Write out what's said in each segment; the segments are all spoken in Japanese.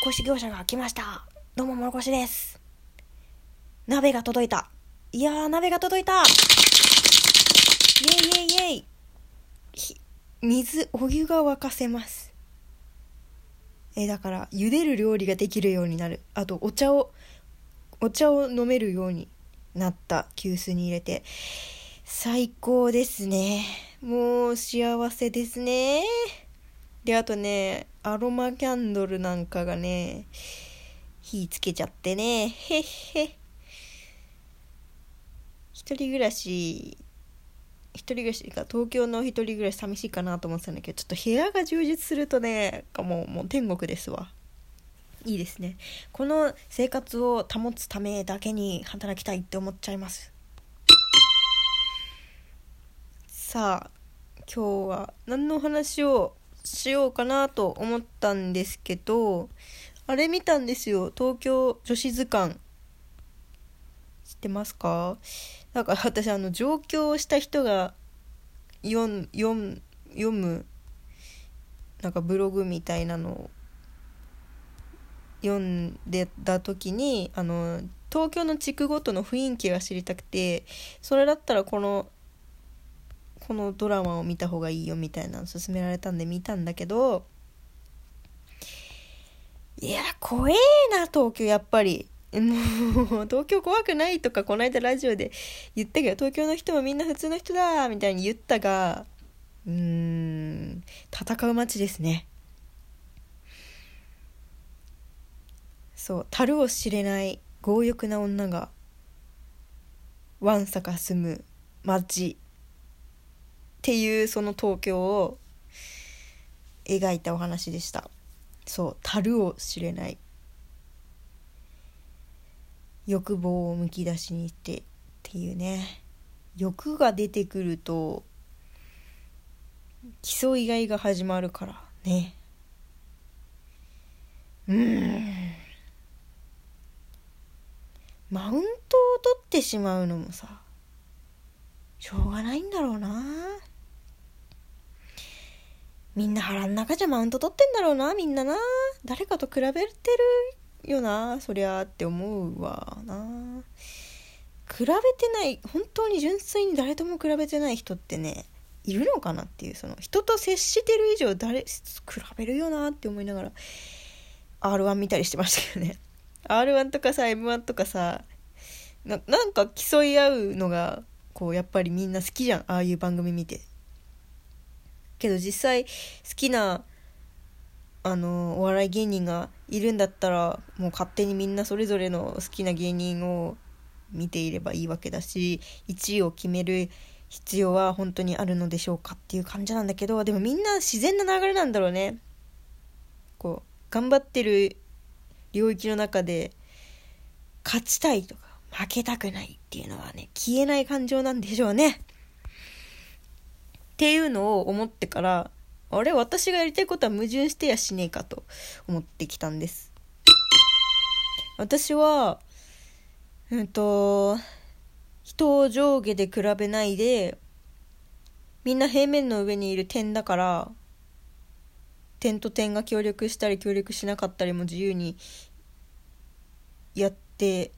越し業者が来ました。どうも、もろこしです。鍋が届いた。いやー、鍋が届いたイェイイェイイェイ水、お湯が沸かせます。え、だから、茹でる料理ができるようになる。あと、お茶を、お茶を飲めるようになった急須に入れて。最高ですね。もう幸せですね。で、あとね、アロマキャンドルなんかがね、火つけちゃってね、へっへっ。一人暮らし、一人暮らしか東京の一人暮らし寂しいかなと思ってたんだけど、ちょっと部屋が充実するとね、もう、もう天国ですわ。いいですね。この生活を保つためだけに働きたいって思っちゃいます。さあ今日は何の話をしようかなと思ったんですけどあれ見たんですよ。東京女子図鑑。知ってますか？なんか私あの上京した人が読ん読ん読むなんかブログみたいなのを読んでた時にあの東京の地区ごとの雰囲気が知りたくてそれだったらこのこのドラマを見た方がいいよみたいなの勧められたんで見たんだけどいや怖えな東京やっぱり。もう東京怖くないとかこの間ラジオで言ったけど東京の人もみんな普通の人だみたいに言ったがうーん戦う街ですね。そう樽を知れない強欲な女がわんさか住む街。っていうその東京を描いたお話でした。そう樽を知れない。欲望をむき出しにしてっていうね。欲が出てくると競い合いが始まるからね。うん。マウントを取ってしまうのもさしょうがないんだろうな。みんな腹ん中じゃマウント取ってんだろうなみんなな。誰かと比べてるよなそりゃって思うわな。比べてない本当に純粋に誰とも比べてない人ってねいるのかなっていうその人と接してる以上誰比べるよなって思いながら r 1見たりしてましたけどね。r 1とかさ m 1とかさななんか競い合うのがこうやっぱりみんな好きじゃんああいう番組見て。けど実際好きなあのお笑い芸人がいるんだったらもう勝手にみんなそれぞれの好きな芸人を見ていればいいわけだし1位を決める必要は本当にあるのでしょうかっていう感じなんだけどでもみんな自然な流れなんだろうね。こう頑張ってる領域の中で勝ちたいとか負けたくないっていうのはね消えない感情なんでしょうね。っていうのを思ってからあれ私がやりたいことは矛盾してやしねえかと思ってきたんです。私はうんと人を上下で比べないでみんな平面の上にいる点だから点と点が協力したり協力しなかったりも自由にやって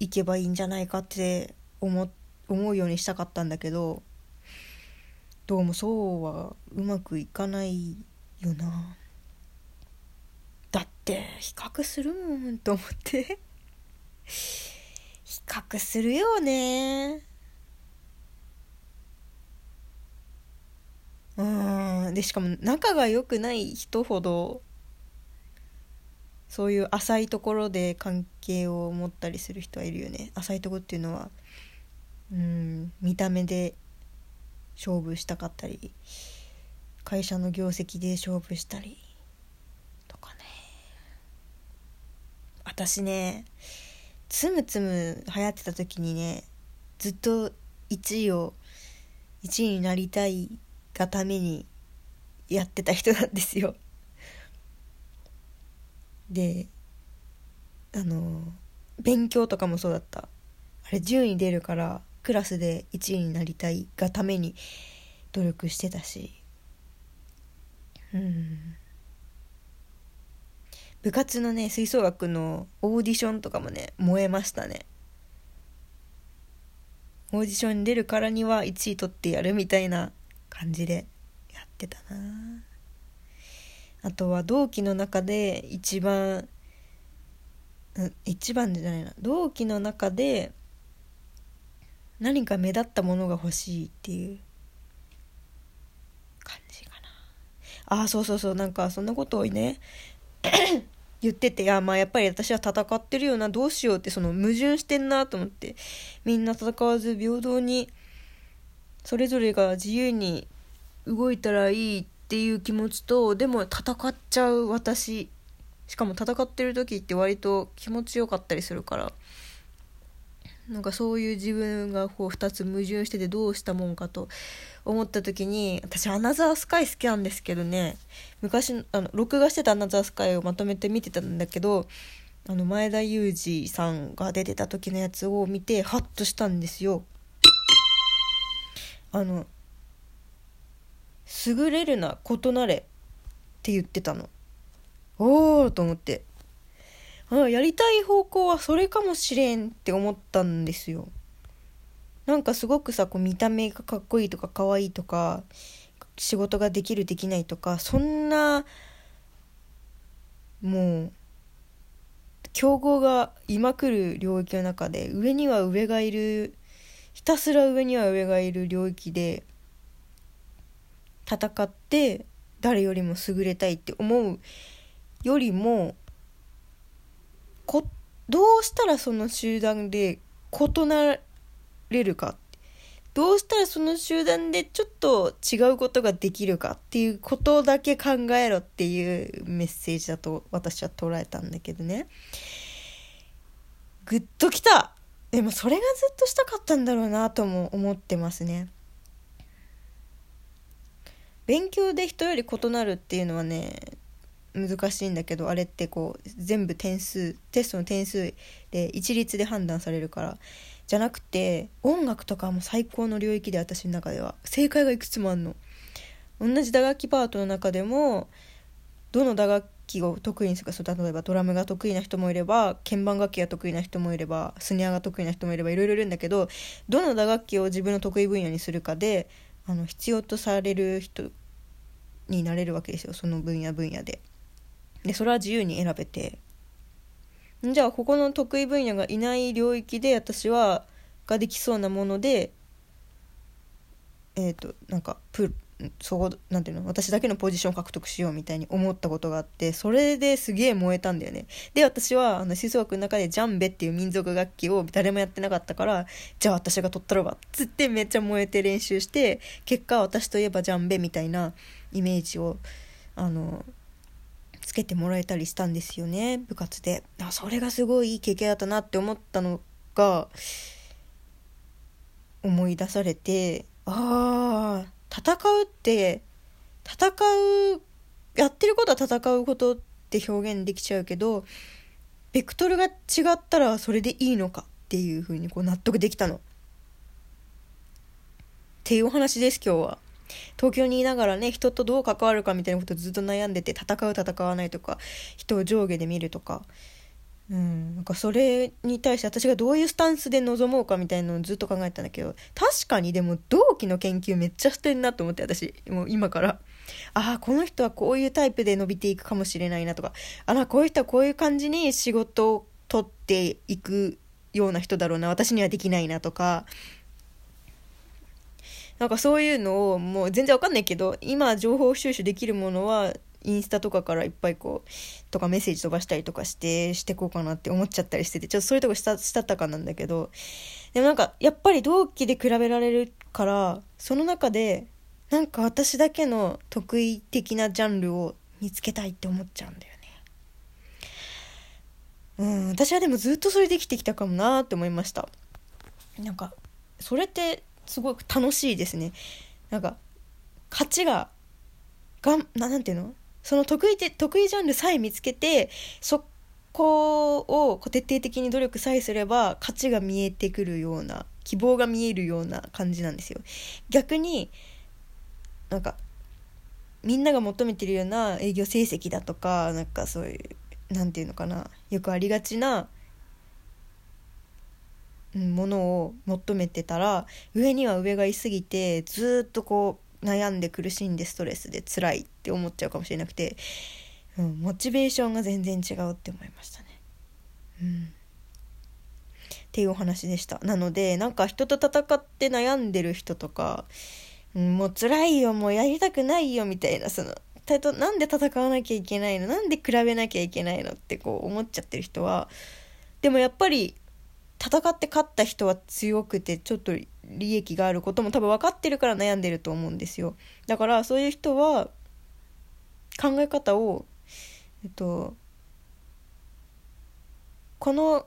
いけばいいんじゃないかって思思うようにしたかったんだけどどうもそうはうまくいかないよな。だって比較するもんと思って。比較するよね。うん。でしかも仲が良くない人ほどそういう浅いところで関係を持ったりする人はいるよね。浅いところっていうのはうん見た目で勝負したかったり会社の業績で勝負したりとかね。私ねつむつむ流行ってた時にねずっと1位を1位になりたいがためにやってた人なんですよ。であの勉強とかもそうだった。あれ順位出るからクラスで1位になりたいがために努力してたし。うん。部活のね吹奏楽のオーディションとかもね燃えましたね。オーディションに出るからには1位取ってやるみたいな感じでやってたなあとは同期の中で一番一番じゃないな。同期の中で何か目立ったものが欲しいっていう感じかな。ああそうそうそう。なんかそんなことをね。言ってて、いや、まあやっぱり私は戦ってるよな、どうしようってその矛盾してんなと思って、みんな戦わず平等に、それぞれが自由に動いたらいいってっていう気持ちと、でも戦っちゃう私、しかも戦ってる時って割と気持ちよかったりするから、なんかそういう自分がこう2つ矛盾しててどうしたもんかと思った時に私アナザースカイ好きなんですけどね。昔あの録画してたアナザースカイをまとめて見てたんだけどあの前田裕二さんが出てた時のやつを見てハッとしたんですよ。あの「優れるな異なれ」って言ってたの。おおと思ってあやりたい方向はそれかもしれんって思ったんですよ。なんかすごくさこう見た目がかっこいいとか可愛いとか仕事ができるできないとかそんなもう競合がいまくる領域の中で上には上がいるひたすら上には上がいる領域で戦って誰よりも優れたいって思うよりもこどうしたらその集団で異なれるか。どうしたらその集団でちょっと違うことができるかっていうことだけ考えろっていうメッセージだと私は捉えたんだけどね。グッときた。でもそれがずっとしたかったんだろうなとも思ってますね。勉強で人より異なるっていうのはね難しいんだけどあれってこう全部点数テストの点数で一律で判断されるからじゃなくて音楽とかも最高の領域で私の中では正解がいくつもあるの。同じ打楽器パートの中でもどの打楽器を得意にするかそう例えばドラムが得意な人もいれば鍵盤楽器が得意な人もいればスニアが得意な人もいればいろいろいるんだけどどの打楽器を自分の得意分野にするかであの必要とされる人になれるわけですよその分野分野で。でそれは自由に選べてじゃあここの得意分野がいない領域で私はができそうなものでえっ、ー、となんかプそこなんていうの私だけのポジションを獲得しようみたいに思ったことがあってそれですげえ燃えたんだよね。で私はあの吹奏楽の中でジャンベっていう民族楽器を誰もやってなかったからじゃあ私が取ったろばっつってめっちゃ燃えて練習して結果私といえばジャンベみたいなイメージをあのつけてもらえたりしたんですよね部活で。あそれがすごいいい経験だったなって思ったのが思い出されてああ戦うって戦うやってることは戦うことって表現できちゃうけどベクトルが違ったらそれでいいのかっていうふうにこう納得できたの。っていうお話です今日は。東京にいながらね人とどう関わるかみたいなことずっと悩んでて戦う戦わないとか人を上下で見るとか。うん、なんかそれに対して私がどういうスタンスで臨もうかみたいなのをずっと考えたんだけど確かにでも同期の研究めっちゃしてんなと思って私もう今からああこの人はこういうタイプで伸びていくかもしれないなとかあらこういう人はこういう感じに仕事を取っていくような人だろうな私にはできないなとかなんかそういうのをもう全然わかんないけど今情報収集できるものはインスタとかからいっぱいこうとかメッセージ飛ばしたりとかしてしてこうかなって思っちゃったりしててちょっとそういうとこしたしたったかなんだけどでもなんかやっぱり同期で比べられるからその中でなんか私だけの得意的なジャンルを見つけたいって思っちゃうんだよね。うん私はでもずっとそれできてきたかもなって思いました。なんかそれってすごく楽しいですねなんか勝ちががんななんていうの？その得意で得意ジャンルさえ見つけてそこを徹底的に努力さえすれば勝ちが見えてくるような希望が見えるような感じなんですよ。逆になんかみんなが求めてるような営業成績だとかなんかそういう何て言うのかなよくありがちなものを求めてたら上には上がいすぎてずっとこう悩んで苦しんでストレスで辛いって思っちゃうかもしれなくて、うん、モチベーションが全然違うって思いましたね。うん、っていうお話でした。なのでなんか人と戦って悩んでる人とか、うん、もう辛いよもうやりたくないよみたいなそのなんで戦わなきゃいけないの？なんで比べなきゃいけないの？ってこう思っちゃってる人はでもやっぱり戦って勝った人は強くてちょっと利益があることも多分分かってるから悩んでると思うんですよ。だからそういう人は考え方をえっとこの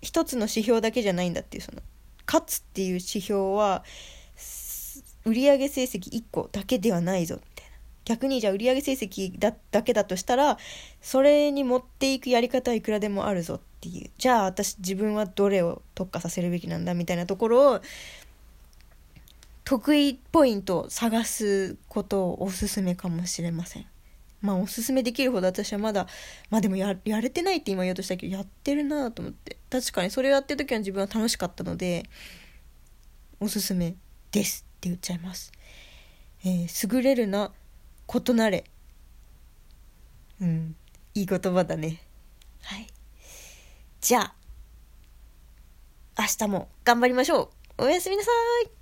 一つの指標だけじゃないんだっていうその勝つっていう指標は売上成績1個だけではないぞみたいな。逆にじゃあ売上成績だだけだとしたらそれに持っていくやり方はいくらでもあるぞっていう。じゃあ私自分はどれを特化させるべきなんだみたいなところを得意ポイントを探すことをおすすめかもしれません。まあおすすめできるほど私はまだまあでもややれてないって今言おうとしたけどやってるなと思って。確かにそれをやってる時は自分は楽しかったのでおすすめですって言っちゃいます。えー、優れるな異なれ。うんいい言葉だね。はい。じゃあ、明日も頑張りましょう。おやすみなさい。